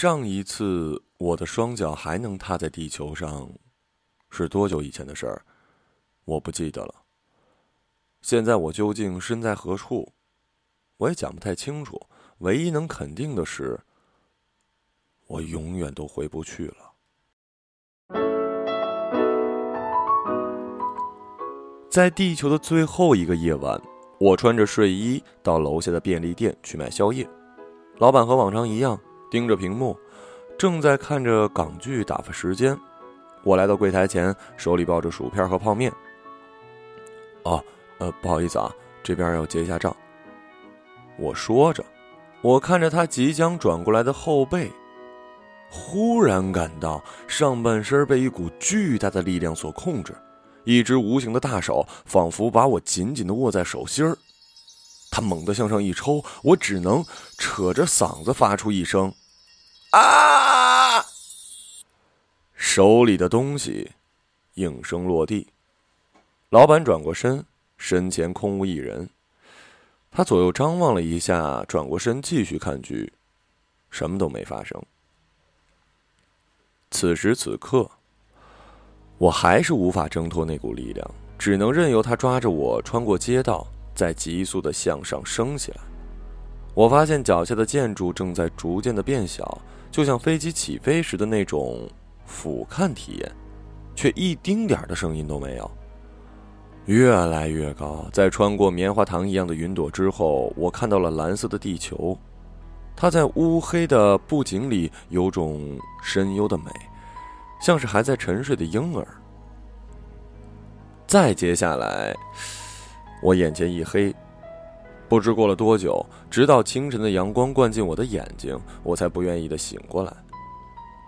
上一次我的双脚还能踏在地球上，是多久以前的事儿？我不记得了。现在我究竟身在何处？我也讲不太清楚。唯一能肯定的是，我永远都回不去了。在地球的最后一个夜晚，我穿着睡衣到楼下的便利店去买宵夜。老板和往常一样盯着屏幕，正在看着港剧打发时间。我来到柜台前，手里抱着薯片和泡面。哦，呃，不好意思啊，这边要结一下账。我说着。我看着他即将转过来的后背，忽然感到上半身被一股巨大的力量所控制，一只无形的大手仿佛把我紧紧的握在手心儿。他猛地向上一抽，我只能扯着嗓子发出一声“啊”，手里的东西应声落地。老板转过身，身前空无一人。他左右张望了一下，转过身继续看剧，什么都没发生。此时此刻，我还是无法挣脱那股力量，只能任由他抓着我穿过街道，在急速的向上升起来。我发现脚下的建筑正在逐渐的变小，就像飞机起飞时的那种俯瞰体验，却一丁点儿的声音都没有。越来越高，在穿过棉花糖一样的云朵之后，我看到了蓝色的地球。它在乌黑的布景里有种深幽的美，像是还在沉睡的婴儿。再接下来，我眼前一黑，不知过了多久，直到清晨的阳光灌进我的眼睛，我才不愿意的醒过来。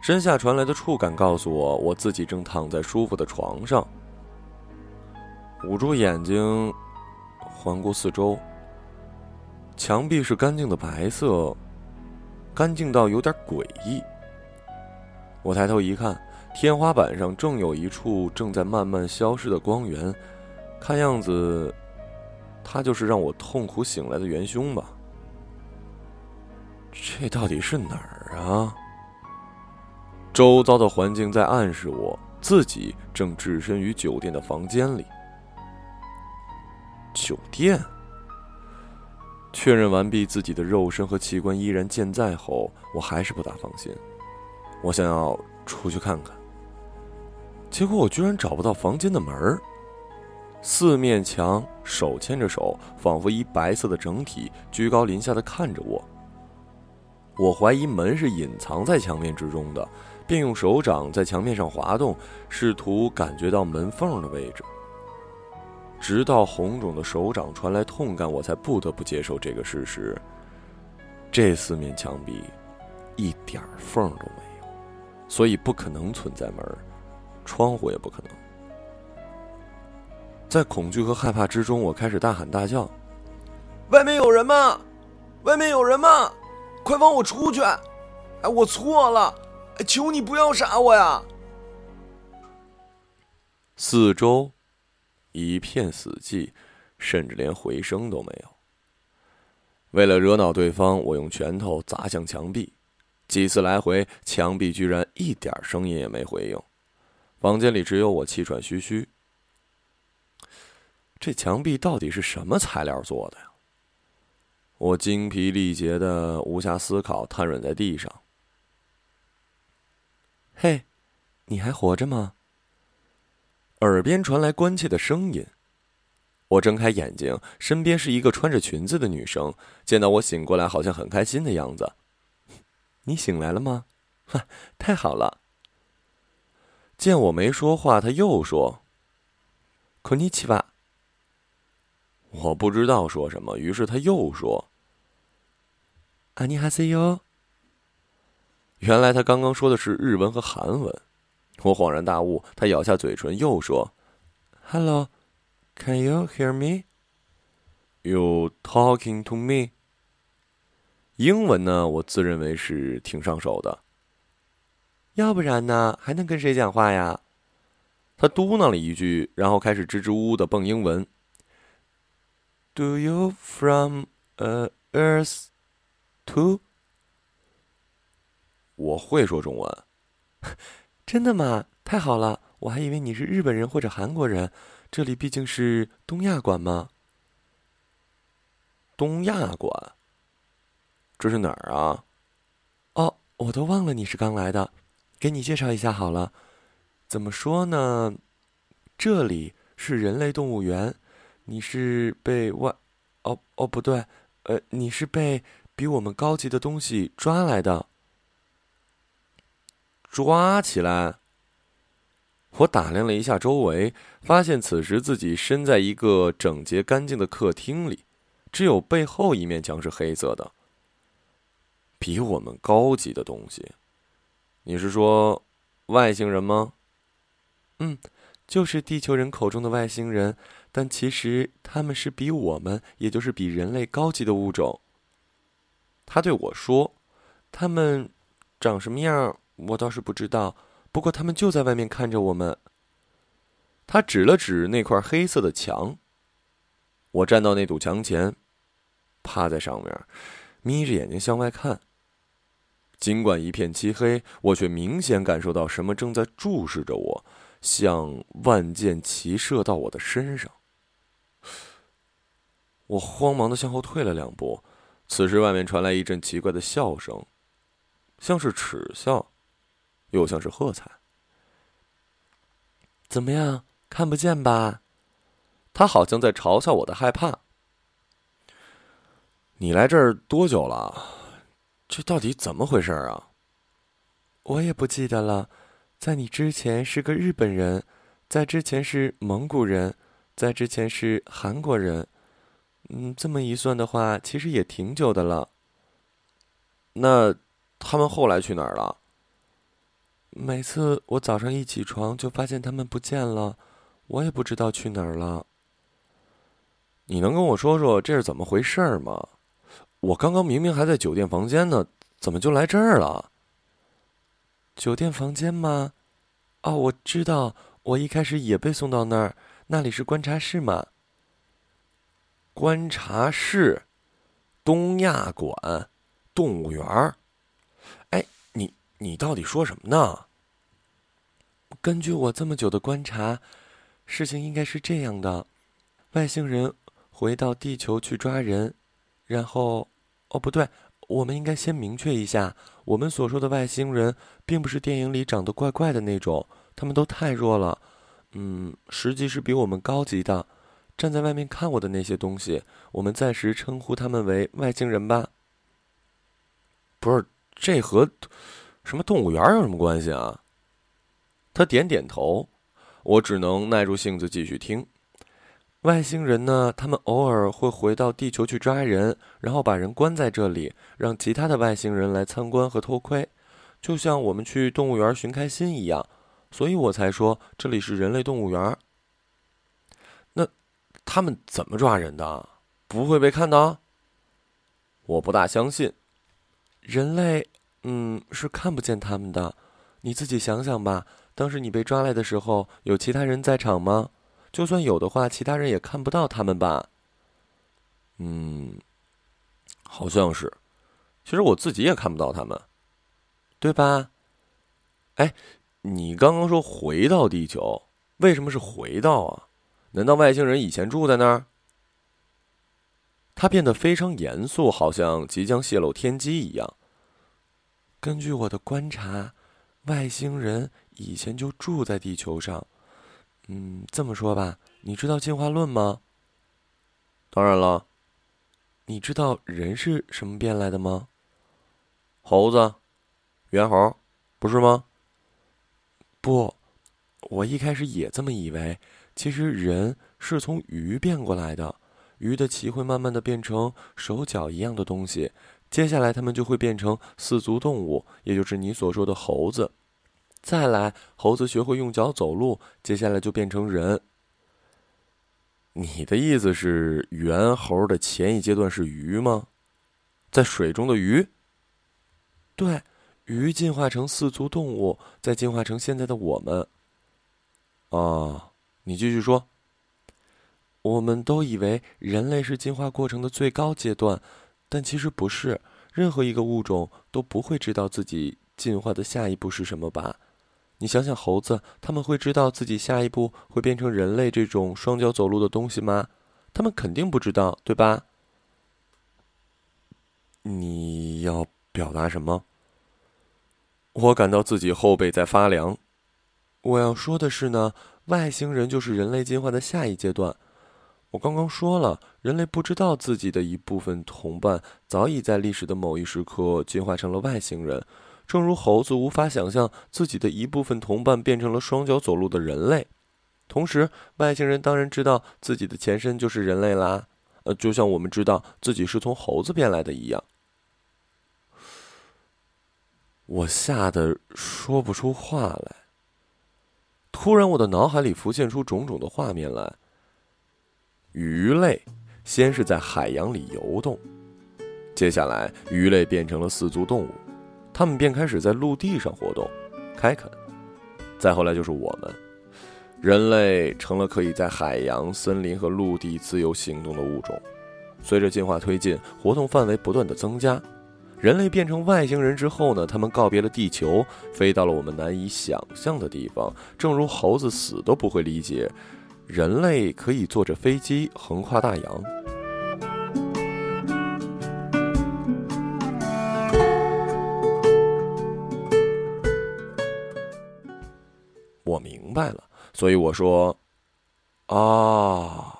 身下传来的触感告诉我，我自己正躺在舒服的床上。捂住眼睛，环顾四周。墙壁是干净的白色，干净到有点诡异。我抬头一看，天花板上正有一处正在慢慢消失的光源，看样子，他就是让我痛苦醒来的元凶吧。这到底是哪儿啊？周遭的环境在暗示我自己正置身于酒店的房间里。酒店。确认完毕自己的肉身和器官依然健在后，我还是不大放心。我想要出去看看，结果我居然找不到房间的门儿。四面墙手牵着手，仿佛一白色的整体，居高临下的看着我。我怀疑门是隐藏在墙面之中的，便用手掌在墙面上滑动，试图感觉到门缝的位置。直到红肿的手掌传来痛感，我才不得不接受这个事实。这四面墙壁一点缝都没有，所以不可能存在门，窗户也不可能。在恐惧和害怕之中，我开始大喊大叫：“外面有人吗？外面有人吗？快放我出去！哎，我错了，求你不要杀我呀！”四周。一片死寂，甚至连回声都没有。为了惹恼对方，我用拳头砸向墙壁，几次来回，墙壁居然一点声音也没回应。房间里只有我气喘吁吁。这墙壁到底是什么材料做的呀？我精疲力竭的无暇思考，瘫软在地上。嘿，你还活着吗？耳边传来关切的声音，我睁开眼睛，身边是一个穿着裙子的女生。见到我醒过来，好像很开心的样子。你醒来了吗？哈，太好了。见我没说话，她又说：“こんにちは。” 我不知道说什么，于是他又说：“阿尼哈塞哟。”原来他刚刚说的是日文和韩文。我恍然大悟，他咬下嘴唇，又说：“Hello, can you hear me? You talking to me?” 英文呢，我自认为是挺上手的。要不然呢，还能跟谁讲话呀？他嘟囔了一句，然后开始支支吾吾的蹦英文。“Do you from uh Earth too？” 我会说中文。真的吗？太好了！我还以为你是日本人或者韩国人。这里毕竟是东亚馆吗？东亚馆？这是哪儿啊？哦，我都忘了你是刚来的，给你介绍一下好了。怎么说呢？这里是人类动物园，你是被外……哦哦，不对，呃，你是被比我们高级的东西抓来的。抓起来！我打量了一下周围，发现此时自己身在一个整洁干净的客厅里，只有背后一面墙是黑色的。比我们高级的东西，你是说外星人吗？嗯，就是地球人口中的外星人，但其实他们是比我们，也就是比人类高级的物种。他对我说：“他们长什么样，我倒是不知道。”不过他们就在外面看着我们。他指了指那块黑色的墙。我站到那堵墙前，趴在上面，眯着眼睛向外看。尽管一片漆黑，我却明显感受到什么正在注视着我，像万箭齐射到我的身上。我慌忙的向后退了两步。此时，外面传来一阵奇怪的笑声，像是耻笑。又像是喝彩。怎么样？看不见吧？他好像在嘲笑我的害怕。你来这儿多久了？这到底怎么回事啊？我也不记得了。在你之前是个日本人，在之前是蒙古人，在之前是韩国人。嗯，这么一算的话，其实也挺久的了。那他们后来去哪儿了？每次我早上一起床就发现他们不见了，我也不知道去哪儿了。你能跟我说说这是怎么回事吗？我刚刚明明还在酒店房间呢，怎么就来这儿了？酒店房间吗？哦，我知道，我一开始也被送到那儿，那里是观察室嘛。观察室，东亚馆，动物园儿。你到底说什么呢？根据我这么久的观察，事情应该是这样的：外星人回到地球去抓人，然后……哦，不对，我们应该先明确一下，我们所说的外星人，并不是电影里长得怪怪的那种，他们都太弱了。嗯，实际是比我们高级的。站在外面看我的那些东西，我们暂时称呼他们为外星人吧。不是，这和……什么动物园有什么关系啊？他点点头，我只能耐住性子继续听。外星人呢？他们偶尔会回到地球去抓人，然后把人关在这里，让其他的外星人来参观和偷窥，就像我们去动物园寻开心一样。所以我才说这里是人类动物园。他们怎么抓人的？不会被看到？我不大相信，人类。嗯，是看不见他们的。你自己想想吧，当时你被抓来的时候，有其他人在场吗？就算有的话，其他人也看不到他们吧？嗯，好像是。其实我自己也看不到他们，对吧？哎，你刚刚说回到地球，为什么是回到啊？难道外星人以前住在那儿？他变得非常严肃，好像即将泄露天机一样。根据我的观察，外星人以前就住在地球上。嗯，这么说吧，你知道进化论吗？当然了。你知道人是什么变来的吗？猴子，猿猴，不是吗？不，我一开始也这么以为。其实人是从鱼变过来的，鱼的鳍会慢慢的变成手脚一样的东西。接下来，它们就会变成四足动物，也就是你所说的猴子。再来，猴子学会用脚走路，接下来就变成人。你的意思是，猿猴的前一阶段是鱼吗？在水中的鱼？对，鱼进化成四足动物，再进化成现在的我们。啊，你继续说。我们都以为人类是进化过程的最高阶段。但其实不是，任何一个物种都不会知道自己进化的下一步是什么吧？你想想，猴子他们会知道自己下一步会变成人类这种双脚走路的东西吗？他们肯定不知道，对吧？你要表达什么？我感到自己后背在发凉。我要说的是呢，外星人就是人类进化的下一阶段。我刚刚说了，人类不知道自己的一部分同伴早已在历史的某一时刻进化成了外星人，正如猴子无法想象自己的一部分同伴变成了双脚走路的人类。同时，外星人当然知道自己的前身就是人类啦，呃，就像我们知道自己是从猴子变来的一样。我吓得说不出话来。突然，我的脑海里浮现出种种的画面来。鱼类先是在海洋里游动，接下来鱼类变成了四足动物，它们便开始在陆地上活动，开垦。再后来就是我们，人类成了可以在海洋、森林和陆地自由行动的物种。随着进化推进，活动范围不断的增加。人类变成外星人之后呢，他们告别了地球，飞到了我们难以想象的地方。正如猴子死都不会理解。人类可以坐着飞机横跨大洋。我明白了，所以我说，啊，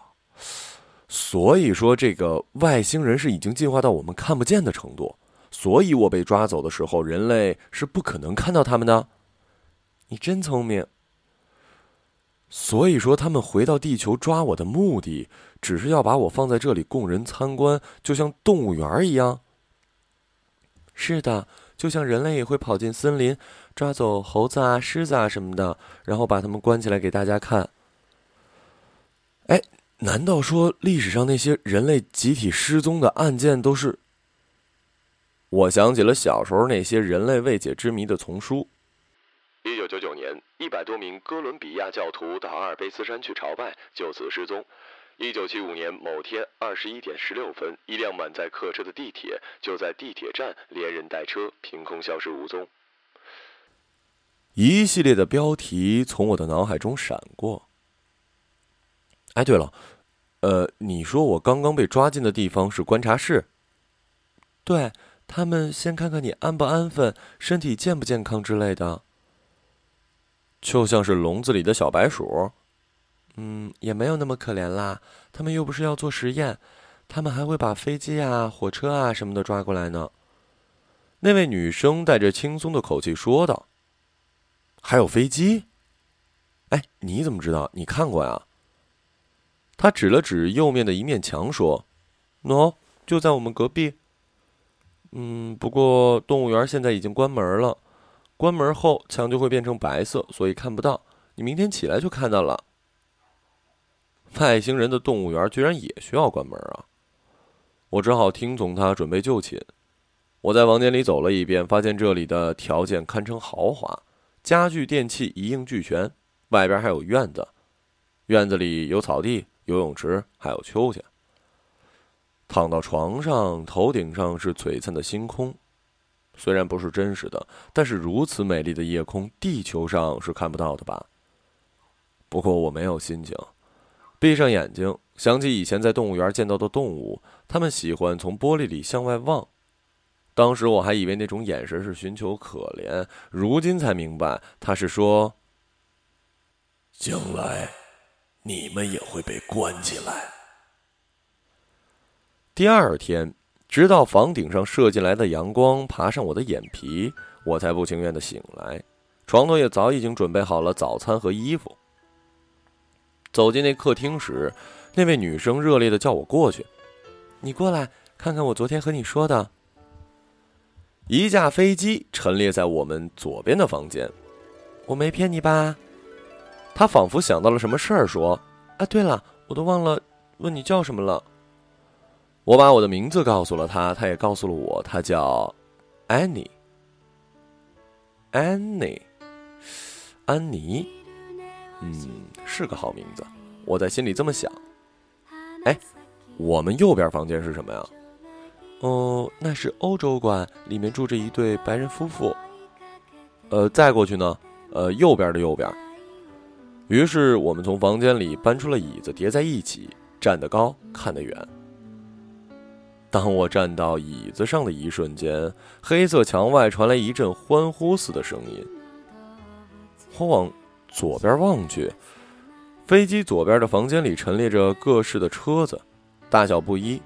所以说这个外星人是已经进化到我们看不见的程度，所以我被抓走的时候，人类是不可能看到他们的。你真聪明。所以说，他们回到地球抓我的目的，只是要把我放在这里供人参观，就像动物园一样。是的，就像人类也会跑进森林，抓走猴子啊、狮子啊什么的，然后把它们关起来给大家看。哎，难道说历史上那些人类集体失踪的案件都是？我想起了小时候那些人类未解之谜的丛书。一九九九年，一百多名哥伦比亚教徒到阿尔卑斯山去朝拜，就此失踪。一九七五年某天二十一点十六分，一辆满载客车的地铁就在地铁站连人带车凭空消失无踪。一系列的标题从我的脑海中闪过。哎，对了，呃，你说我刚刚被抓进的地方是观察室？对他们先看看你安不安分，身体健不健康之类的。就像是笼子里的小白鼠，嗯，也没有那么可怜啦。他们又不是要做实验，他们还会把飞机啊、火车啊什么的抓过来呢。那位女生带着轻松的口气说道：“还有飞机？哎，你怎么知道？你看过呀？”他指了指右面的一面墙说：“喏，就在我们隔壁。嗯，不过动物园现在已经关门了。”关门后，墙就会变成白色，所以看不到。你明天起来就看到了。外星人的动物园居然也需要关门啊！我只好听从他，准备就寝。我在房间里走了一遍，发现这里的条件堪称豪华，家具电器一应俱全。外边还有院子，院子里有草地、游泳池，还有秋千。躺到床上，头顶上是璀璨的星空。虽然不是真实的，但是如此美丽的夜空，地球上是看不到的吧？不过我没有心情，闭上眼睛，想起以前在动物园见到的动物，它们喜欢从玻璃里向外望。当时我还以为那种眼神是寻求可怜，如今才明白，他是说：将来你们也会被关起来。第二天。直到房顶上射进来的阳光爬上我的眼皮，我才不情愿的醒来。床头也早已经准备好了早餐和衣服。走进那客厅时，那位女生热烈的叫我过去：“你过来看看我昨天和你说的。”一架飞机陈列在我们左边的房间，我没骗你吧？她仿佛想到了什么事儿，说：“啊，对了，我都忘了问你叫什么了。”我把我的名字告诉了他，他也告诉了我，他叫安妮。安妮，安妮，嗯，是个好名字。我在心里这么想。哎，我们右边房间是什么呀？哦，那是欧洲馆，里面住着一对白人夫妇。呃，再过去呢？呃，右边的右边。于是我们从房间里搬出了椅子，叠在一起，站得高，看得远。当我站到椅子上的一瞬间，黑色墙外传来一阵欢呼似的声音。我往左边望去，飞机左边的房间里陈列着各式的车子，大小不一。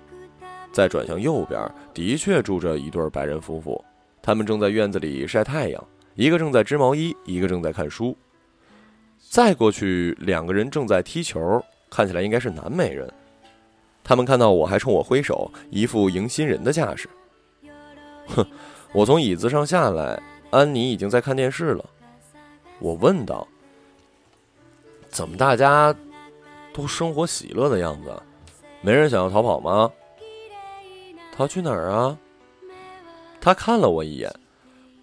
再转向右边，的确住着一对白人夫妇，他们正在院子里晒太阳，一个正在织毛衣，一个正在看书。再过去，两个人正在踢球，看起来应该是南美人。他们看到我还冲我挥手，一副迎新人的架势。哼！我从椅子上下来，安妮已经在看电视了。我问道：“怎么大家都生活喜乐的样子？没人想要逃跑吗？”逃去哪儿啊？他看了我一眼。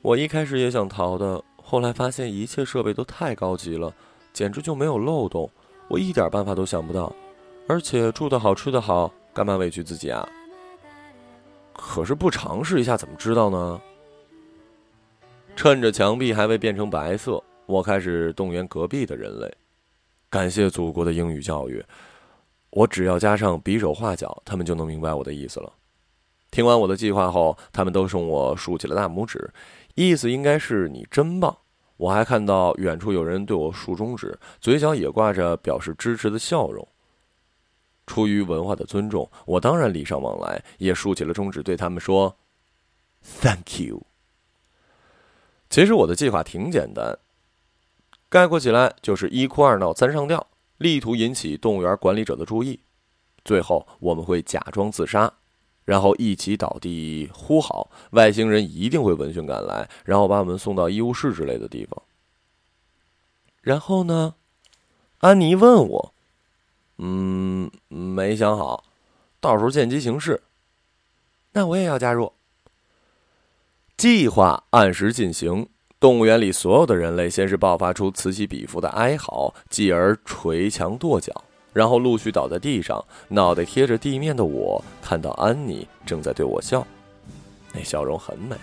我一开始也想逃的，后来发现一切设备都太高级了，简直就没有漏洞，我一点办法都想不到。而且住的好，吃的好，干嘛委屈自己啊？可是不尝试一下怎么知道呢？趁着墙壁还未变成白色，我开始动员隔壁的人类。感谢祖国的英语教育，我只要加上比手画脚，他们就能明白我的意思了。听完我的计划后，他们都冲我竖起了大拇指，意思应该是你真棒。我还看到远处有人对我竖中指，嘴角也挂着表示支持的笑容。出于文化的尊重，我当然礼尚往来，也竖起了中指，对他们说：“Thank you。”其实我的计划挺简单，概括起来就是一哭二闹三上吊，力图引起动物园管理者的注意。最后我们会假装自杀，然后一起倒地呼好，外星人一定会闻讯赶来，然后把我们送到医务室之类的地方。然后呢？安妮问我。嗯，没想好，到时候见机行事。那我也要加入。计划按时进行。动物园里所有的人类先是爆发出此起彼伏的哀嚎，继而捶墙跺脚，然后陆续倒在地上，脑袋贴着地面的我看到安妮正在对我笑，那笑容很美。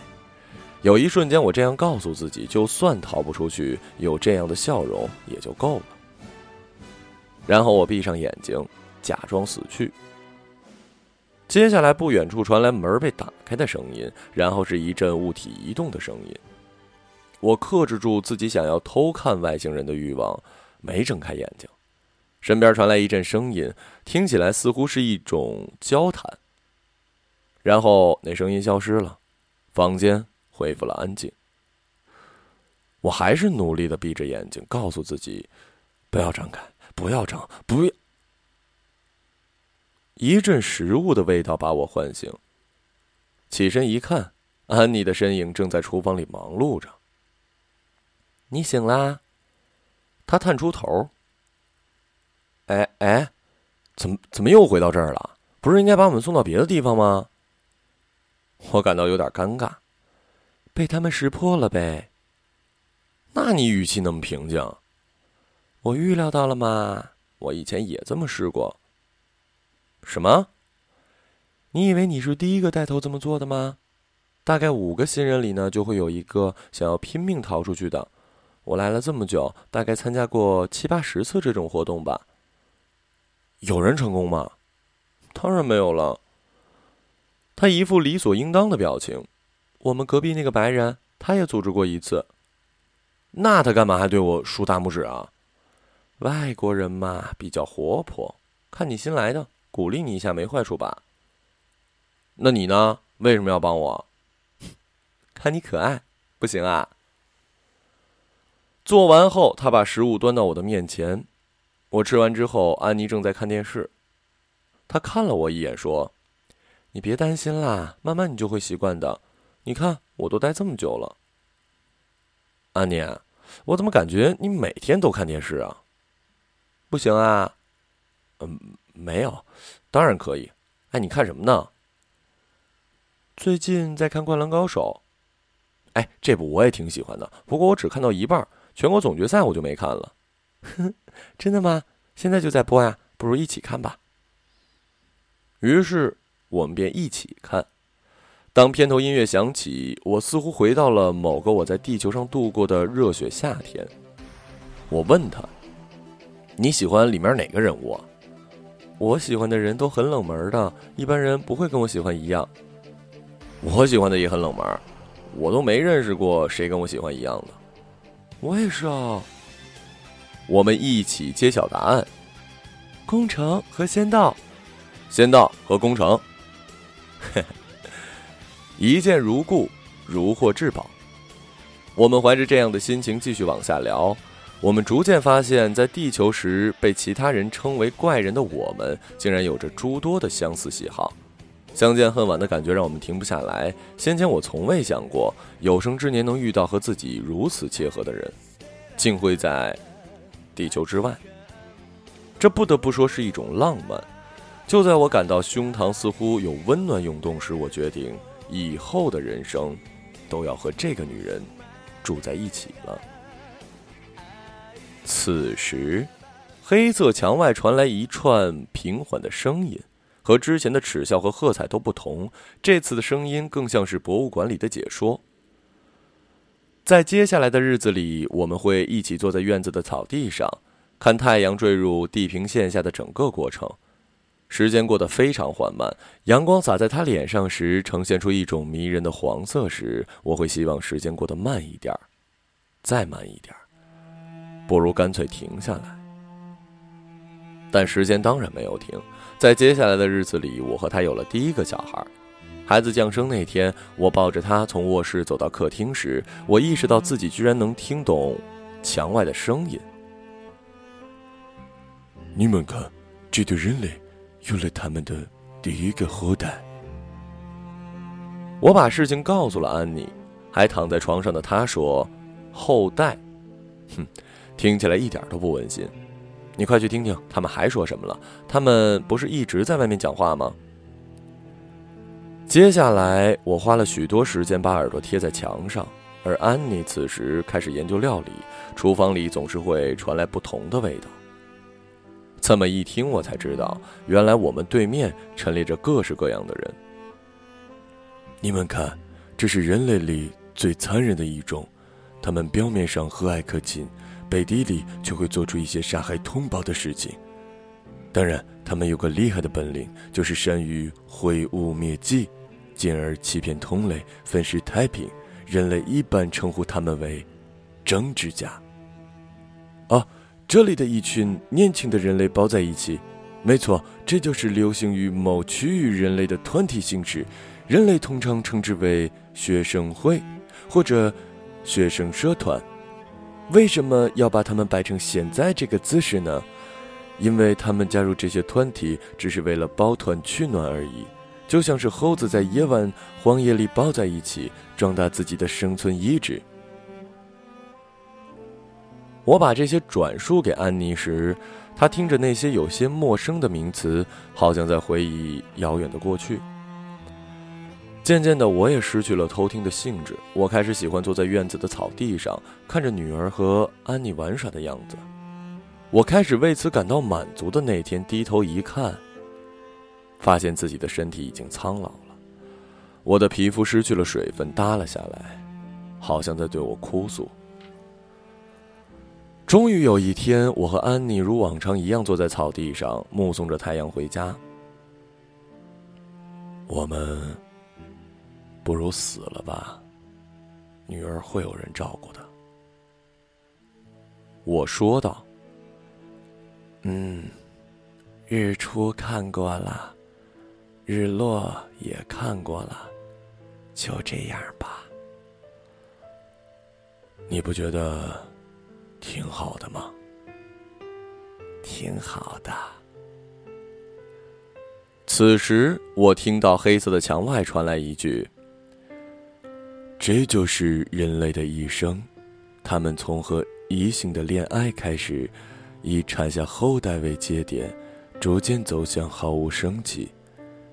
有一瞬间，我这样告诉自己：就算逃不出去，有这样的笑容也就够了。然后我闭上眼睛，假装死去。接下来，不远处传来门被打开的声音，然后是一阵物体移动的声音。我克制住自己想要偷看外星人的欲望，没睁开眼睛。身边传来一阵声音，听起来似乎是一种交谈。然后那声音消失了，房间恢复了安静。我还是努力的闭着眼睛，告诉自己不要张开。不要张，不要！一阵食物的味道把我唤醒。起身一看，安妮的身影正在厨房里忙碌着。你醒啦？他探出头。哎哎，怎么怎么又回到这儿了？不是应该把我们送到别的地方吗？我感到有点尴尬。被他们识破了呗。那你语气那么平静？我预料到了嘛？我以前也这么试过。什么？你以为你是第一个带头这么做的吗？大概五个新人里呢，就会有一个想要拼命逃出去的。我来了这么久，大概参加过七八十次这种活动吧。有人成功吗？当然没有了。他一副理所应当的表情。我们隔壁那个白人，他也组织过一次。那他干嘛还对我竖大拇指啊？外国人嘛，比较活泼，看你新来的，鼓励你一下没坏处吧？那你呢？为什么要帮我？看你可爱，不行啊？做完后，他把食物端到我的面前，我吃完之后，安妮正在看电视，他看了我一眼，说：“你别担心啦，慢慢你就会习惯的。你看，我都待这么久了。”安妮，我怎么感觉你每天都看电视啊？不行啊，嗯，没有，当然可以。哎，你看什么呢？最近在看《灌篮高手》。哎，这部我也挺喜欢的，不过我只看到一半，全国总决赛我就没看了。真的吗？现在就在播呀，不如一起看吧。于是我们便一起看。当片头音乐响起，我似乎回到了某个我在地球上度过的热血夏天。我问他：“你喜欢里面哪个人物？”？”我喜欢的人都很冷门的，一般人不会跟我喜欢一样。我喜欢的也很冷门，我都没认识过谁跟我喜欢一样的。我也是啊。我们一起揭晓答案：工程和仙道，仙道和工程。一见如故，如获至宝。我们怀着这样的心情继续往下聊。我们逐渐发现，在地球时被其他人称为怪人的我们，竟然有着诸多的相似喜好。相见恨晚的感觉让我们停不下来。先前我从未想过，有生之年能遇到和自己如此切合的人，竟会在地球之外。这不得不说是一种浪漫。就在我感到胸膛似乎有温暖涌动时，我决定以后的人生都要和这个女人住在一起了。此时，黑色墙外传来一串平缓的声音，和之前的耻笑和喝彩都不同。这次的声音更像是博物馆里的解说。在接下来的日子里，我们会一起坐在院子的草地上，看太阳坠入地平线下的整个过程。时间过得非常缓慢，阳光洒在他脸上时，呈现出一种迷人的黄色时，我会希望时间过得慢一点再慢一点不如干脆停下来，但时间当然没有停。在接下来的日子里，我和他有了第一个小孩。孩子降生那天，我抱着他从卧室走到客厅时，我意识到自己居然能听懂墙外的声音。你们看，这对人类有了他们的第一个后代。我把事情告诉了安妮，还躺在床上的她说：“后代，哼。”听起来一点都不温馨，你快去听听他们还说什么了。他们不是一直在外面讲话吗？接下来，我花了许多时间把耳朵贴在墙上，而安妮此时开始研究料理。厨房里总是会传来不同的味道。这么一听，我才知道，原来我们对面陈列着各式各样的人。你们看，这是人类里最残忍的一种，他们表面上和蔼可亲。背地里却会做出一些杀害同胞的事情。当然，他们有个厉害的本领，就是善于毁污灭迹，进而欺骗同类，分食太平。人类一般称呼他们为“政治家”。哦，这里的一群年轻的人类抱在一起，没错，这就是流行于某区域人类的团体形式。人类通常称之为学生会或者学生社团。为什么要把他们摆成现在这个姿势呢？因为他们加入这些团体只是为了抱团取暖而已，就像是猴子在夜晚荒野里抱在一起，壮大自己的生存意志。我把这些转述给安妮时，她听着那些有些陌生的名词，好像在回忆遥远的过去。渐渐的，我也失去了偷听的兴致。我开始喜欢坐在院子的草地上，看着女儿和安妮玩耍的样子。我开始为此感到满足的那天，低头一看，发现自己的身体已经苍老了，我的皮肤失去了水分，耷了下来，好像在对我哭诉。终于有一天，我和安妮如往常一样坐在草地上，目送着太阳回家。我们。不如死了吧，女儿会有人照顾的。我说道：“嗯，日出看过了，日落也看过了，就这样吧。你不觉得挺好的吗？挺好的。”此时，我听到黑色的墙外传来一句。这就是人类的一生，他们从和异性的恋爱开始，以产下后代为节点，逐渐走向毫无生气，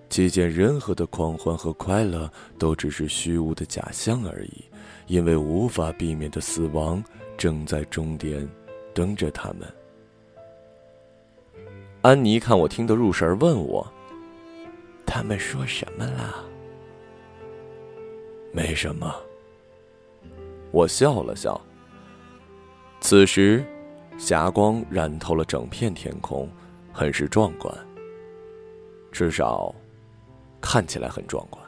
期间任何的狂欢和快乐都只是虚无的假象而已，因为无法避免的死亡正在终点，等着他们。安妮看我听得入神，问我：“他们说什么了？”没什么。我笑了笑。此时，霞光染透了整片天空，很是壮观。至少，看起来很壮观。